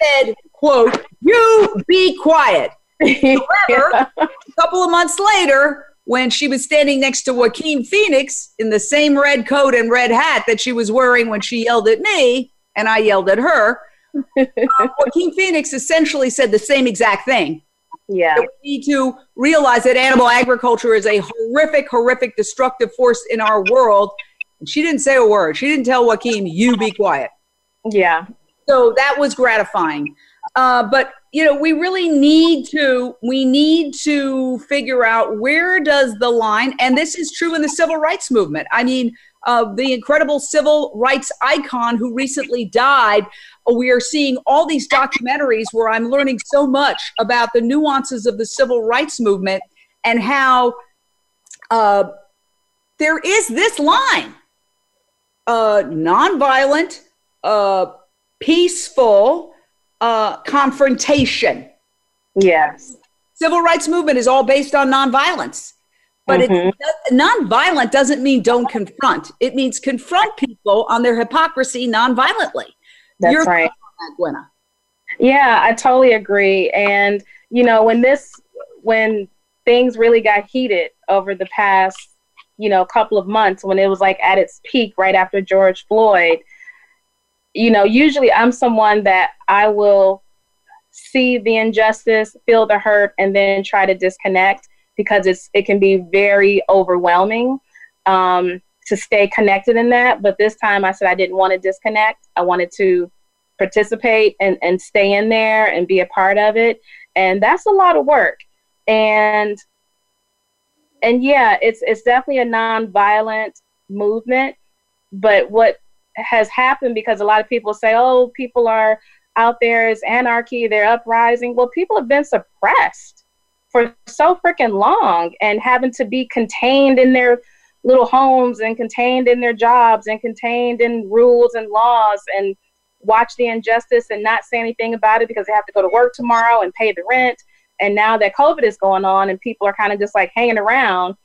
said, quote, you be quiet. However, (laughs) a couple of months later, when she was standing next to Joaquin Phoenix in the same red coat and red hat that she was wearing when she yelled at me, and I yelled at her, uh, (laughs) Joaquin Phoenix essentially said the same exact thing. Yeah. we need to realize that animal agriculture is a horrific, horrific, destructive force in our world. And she didn't say a word. She didn't tell Joaquin, you be quiet. Yeah. So that was gratifying. Uh, but you know, we really need to we need to figure out where does the line, and this is true in the civil rights movement. I mean, uh, the incredible civil rights icon who recently died. uh, We are seeing all these documentaries where I'm learning so much about the nuances of the civil rights movement and how uh, there is this line uh, nonviolent, uh, peaceful uh, confrontation. Yes. Civil rights movement is all based on nonviolence. But Mhm. it, nonviolent doesn't mean don't confront. It means confront people on their hypocrisy nonviolently. That's Your right. that, Gwenna? Yeah, I totally agree. And you know, when this when things really got heated over the past, you know, a couple of months when it was like at its peak right after George Floyd, you know, usually I'm someone that I will see the injustice, feel the hurt and then try to disconnect because it's it can be very overwhelming um, to stay connected in that. But this time I said I didn't want to disconnect. I wanted to participate and, and stay in there and be a part of it. And that's a lot of work. And and yeah, it's it's definitely a nonviolent movement. But what has happened because a lot of people say, oh, people are out there, it's anarchy, they're uprising. Well, people have been suppressed for so freaking long and having to be contained in their little homes and contained in their jobs and contained in rules and laws and watch the injustice and not say anything about it because they have to go to work tomorrow and pay the rent. And now that COVID is going on and people are kind of just like hanging around,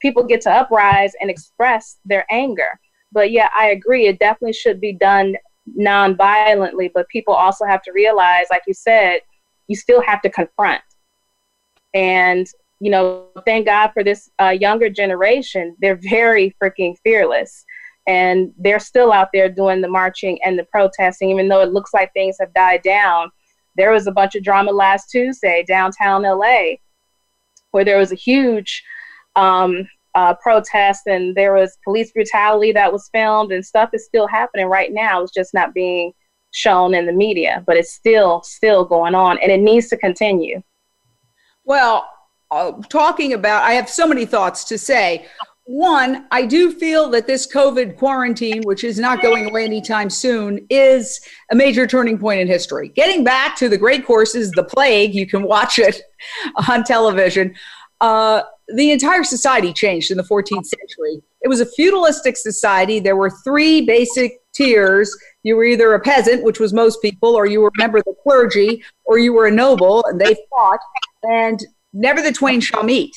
people get to uprise and express their anger. But yeah, I agree. It definitely should be done non-violently, but people also have to realize, like you said, you still have to confront. And you know, thank God for this uh, younger generation. They're very freaking fearless, and they're still out there doing the marching and the protesting, even though it looks like things have died down. There was a bunch of drama last Tuesday downtown LA, where there was a huge um, uh, protest and there was police brutality that was filmed and stuff is still happening right now. It's just not being shown in the media, but it's still still going on and it needs to continue. Well, uh, talking about, I have so many thoughts to say. One, I do feel that this COVID quarantine, which is not going away anytime soon, is a major turning point in history. Getting back to the great courses, The Plague, you can watch it (laughs) on television. Uh, the entire society changed in the 14th century. It was a feudalistic society. There were three basic tiers. You were either a peasant, which was most people, or you were a member of the clergy, or you were a noble, and they fought. And never the twain shall meet.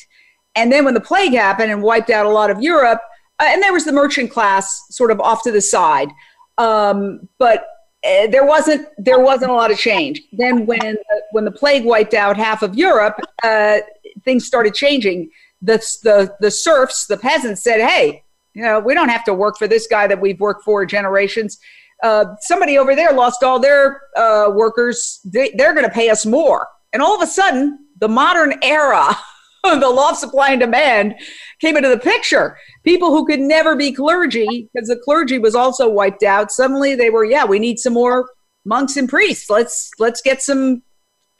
And then when the plague happened and wiped out a lot of Europe, uh, and there was the merchant class sort of off to the side, um, but uh, there wasn't there wasn't a lot of change. Then when uh, when the plague wiped out half of Europe, uh, things started changing. The, the the serfs, the peasants said, "Hey, you know, we don't have to work for this guy that we've worked for generations. Uh, somebody over there lost all their uh, workers. They, they're going to pay us more." And all of a sudden, the modern era (laughs) (laughs) the law of supply and demand came into the picture. People who could never be clergy, because the clergy was also wiped out, suddenly they were, yeah, we need some more monks and priests. Let's let's get some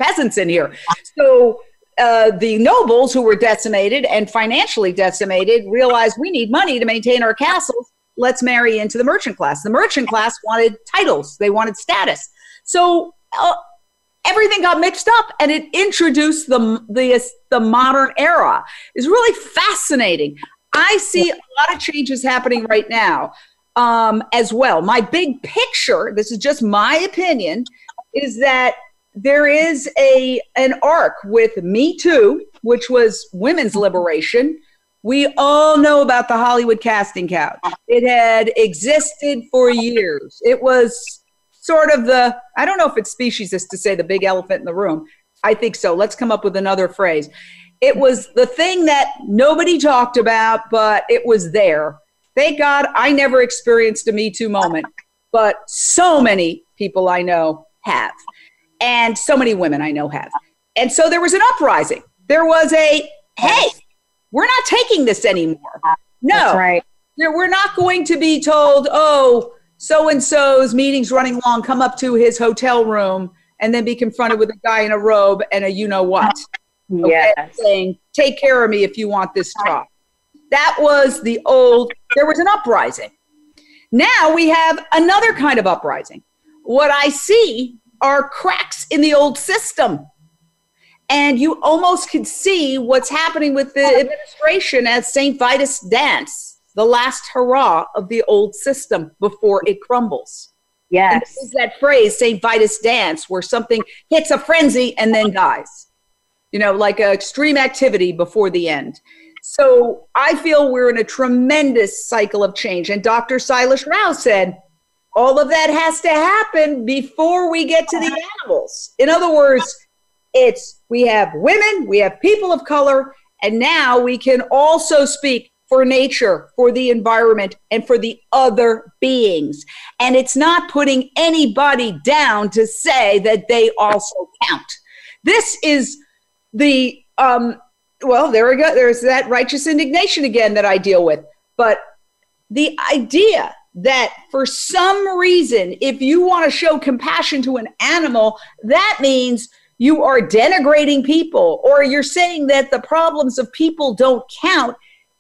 peasants in here. So uh, the nobles who were decimated and financially decimated realized we need money to maintain our castles. Let's marry into the merchant class. The merchant class wanted titles, they wanted status. So uh, everything got mixed up and it introduced the, the, the modern era. It's really fascinating. I see a lot of changes happening right now um, as well. My big picture, this is just my opinion, is that there is a an arc with Me Too, which was women's liberation. We all know about the Hollywood casting couch. It had existed for years. It was sort of the I don't know if it's speciesist to say the big elephant in the room. I think so. Let's come up with another phrase. It was the thing that nobody talked about, but it was there. Thank God I never experienced a Me Too moment, but so many people I know have, and so many women I know have. and so there was an uprising. There was a, hey, we're not taking this anymore. No, That's right. we're not going to be told, oh, so and so's meeting's running long, come up to his hotel room and then be confronted with a guy in a robe and a you know what. Yes. Saying, take care of me if you want this talk. That was the old, there was an uprising. Now we have another kind of uprising. What I see are cracks in the old system. And you almost could see what's happening with the administration as St. Vitus dance, the last hurrah of the old system before it crumbles. Yes. Is that phrase, St. Vitus dance, where something hits a frenzy and then dies. You know, like a extreme activity before the end. So I feel we're in a tremendous cycle of change. And Dr. Sailesh Rao said, all of that has to happen before we get to the animals. In other words, it's we have women, we have people of color, and now we can also speak for nature, for the environment, and for the other beings. And it's not putting anybody down to say that they also count. This is the um, well, there we go. There's that righteous indignation again that I deal with. But the idea that for some reason, if you want to show compassion to an animal, that means you are denigrating people or you're saying that the problems of people don't count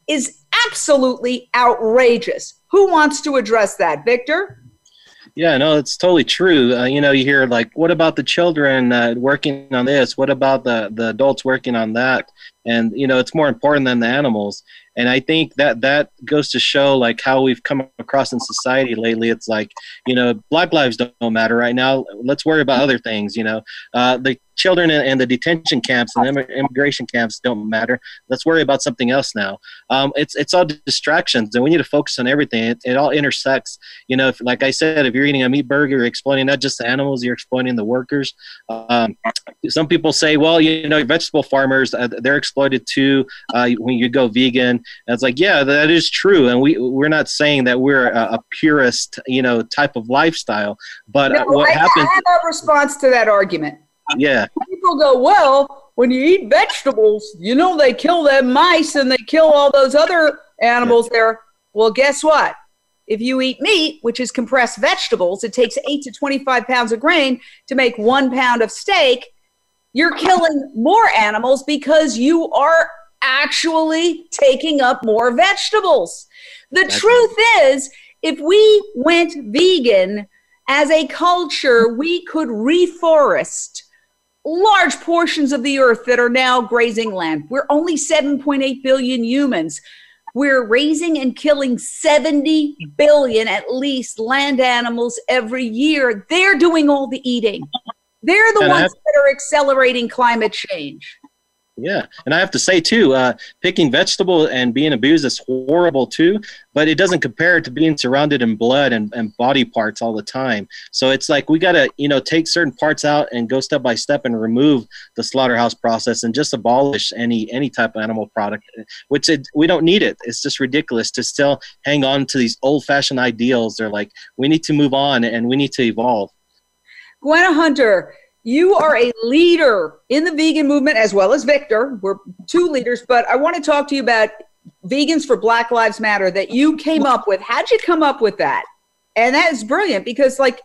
is absolutely outrageous. Who wants to address that, Victor? Yeah, no, it's totally true. Uh, you know, you hear like, what about the children uh, working on this? What about the the adults working on that? And you know, it's more important than the animals. And I think that that goes to show like how we've come across in society lately. It's like, you know, Black lives don't matter right now. Let's worry about other things. You know, uh, the children and, the detention camps and immigration camps don't matter. Let's worry about something else now. Um, it's it's all distractions, and we need to focus on everything. It, it all intersects. You know, if, like I said, if you're eating a meat burger, you're exploiting not just the animals, you're exploiting the workers. Um, some people say, well, you know, vegetable farmers uh, they're exploited too uh, when you go vegan. And it's like, yeah, that is true, and we we're not saying that we're a, a purist, you know, type of lifestyle. But no, uh, what I, happens? I have a response to that argument. Yeah. People go, well, when you eat vegetables, you know they kill them mice and they kill all those other animals yeah. there. Well, guess what? If you eat meat, which is compressed vegetables, it takes 8 to 25 pounds of grain to make one pound of steak. You're killing more animals because you are actually taking up more vegetables. The That's truth is, if we went vegan as a culture, we could reforest large portions of the earth that are now grazing land. We're only 7.8 billion humans. We're raising and killing 70 billion at least land animals every year. They're doing all the eating. They're the and ones that are accelerating climate change. Yeah, and I have to say too, uh, picking vegetable and being abused is horrible too. But it doesn't compare to being surrounded in blood and, and body parts all the time. So it's like we gotta, you know, take certain parts out and go step by step and remove the slaughterhouse process and just abolish any any type of animal product, which it, we don't need it. It's just ridiculous to still hang on to these old-fashioned ideals. They're like we need to move on and we need to evolve. Gwenna Hunter, you are a leader in the vegan movement as well as Victor. We're two leaders, but I want to talk to you about Vegans for Black Lives Matter that you came up with. How'd you come up with that? And that is brilliant because, like,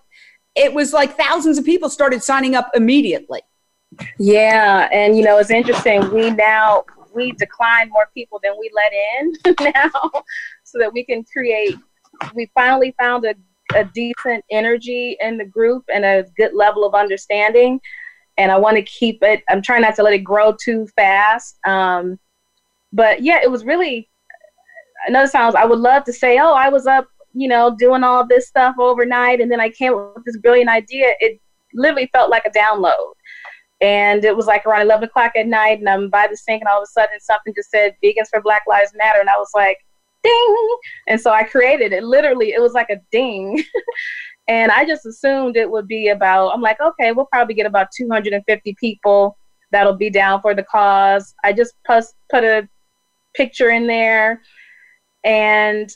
it was like thousands of people started signing up immediately. Yeah, and you know it's interesting. We now we decline more people than we let in (laughs) now, so that we can create. We finally found a a decent energy in the group and a good level of understanding. And I want to keep it, I'm trying not to let it grow too fast. Um, but yeah, it was really, another sounds, I would love to say, oh, I was up, you know, doing all this stuff overnight and then I came up with this brilliant idea. It literally felt like a download. And it was like around 11 o'clock at night, and I'm by the sink, and all of a sudden something just said Vegans for Black Lives Matter. And I was like, ding. And so I created it. Literally, it was like a ding. (laughs) and I just assumed it would be about, I'm like, okay, we'll probably get about 250 people that'll be down for the cause. I just put, put a picture in there. And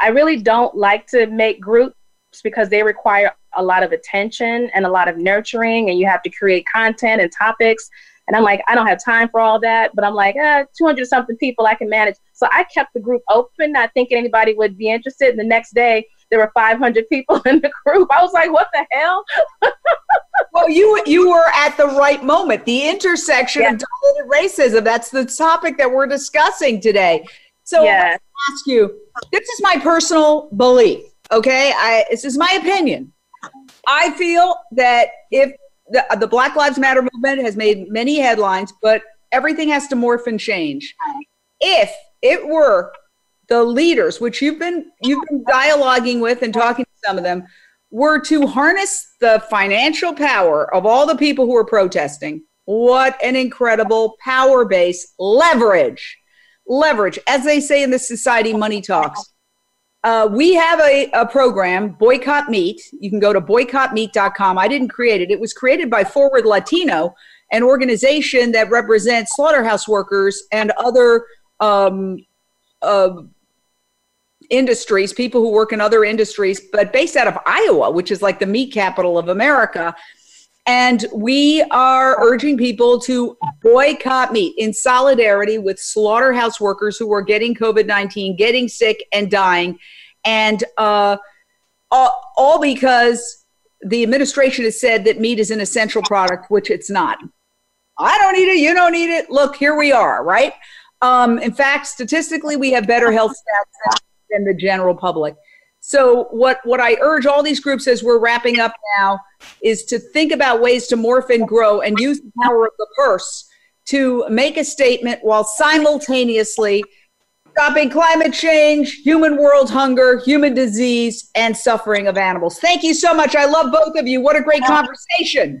I really don't like to make groups because they require a lot of attention and a lot of nurturing, and you have to create content and topics. And I'm like, I don't have time for all that. But I'm like, eh, 200 something people I can manage. So I kept the group open, not thinking anybody would be interested. And the next day, there were 500 people (laughs) in the group. I was like, what the hell? well, you you were at the right moment. The intersection yeah. of diluted racism. That's the topic that we're discussing today. So. I ask you, this is my personal belief. Okay, I this is my opinion. I feel that if the, the Black Lives Matter movement has made many headlines, but everything has to morph and change. If it were the leaders, which you've been you've been dialoguing with and talking to some of them, were to harness the financial power of all the people who are protesting, what an incredible power base leverage. Leverage, as they say in the society, money talks. Uh, we have a, a program, Boycott Meat. You can go to boycottmeat.com. I didn't create it. It was created by Forward Latino, an organization that represents slaughterhouse workers and other um, uh, industries, people who work in other industries, but based out of Iowa, which is like the meat capital of America. And we are urging people to boycott meat in solidarity with slaughterhouse workers who are getting COVID 19, getting sick, and dying. And uh, all, all because the administration has said that meat is an essential product, which it's not. I don't need it. You don't need it. Look, here we are, right? Um, in fact, statistically, we have better health stats than the general public. So what what I urge all these groups as we're wrapping up now is to think about ways to morph and grow and use the power of the purse to make a statement while simultaneously stopping climate change, human world hunger, human disease, and suffering of animals. Thank you so much. I love both of you. What a great conversation.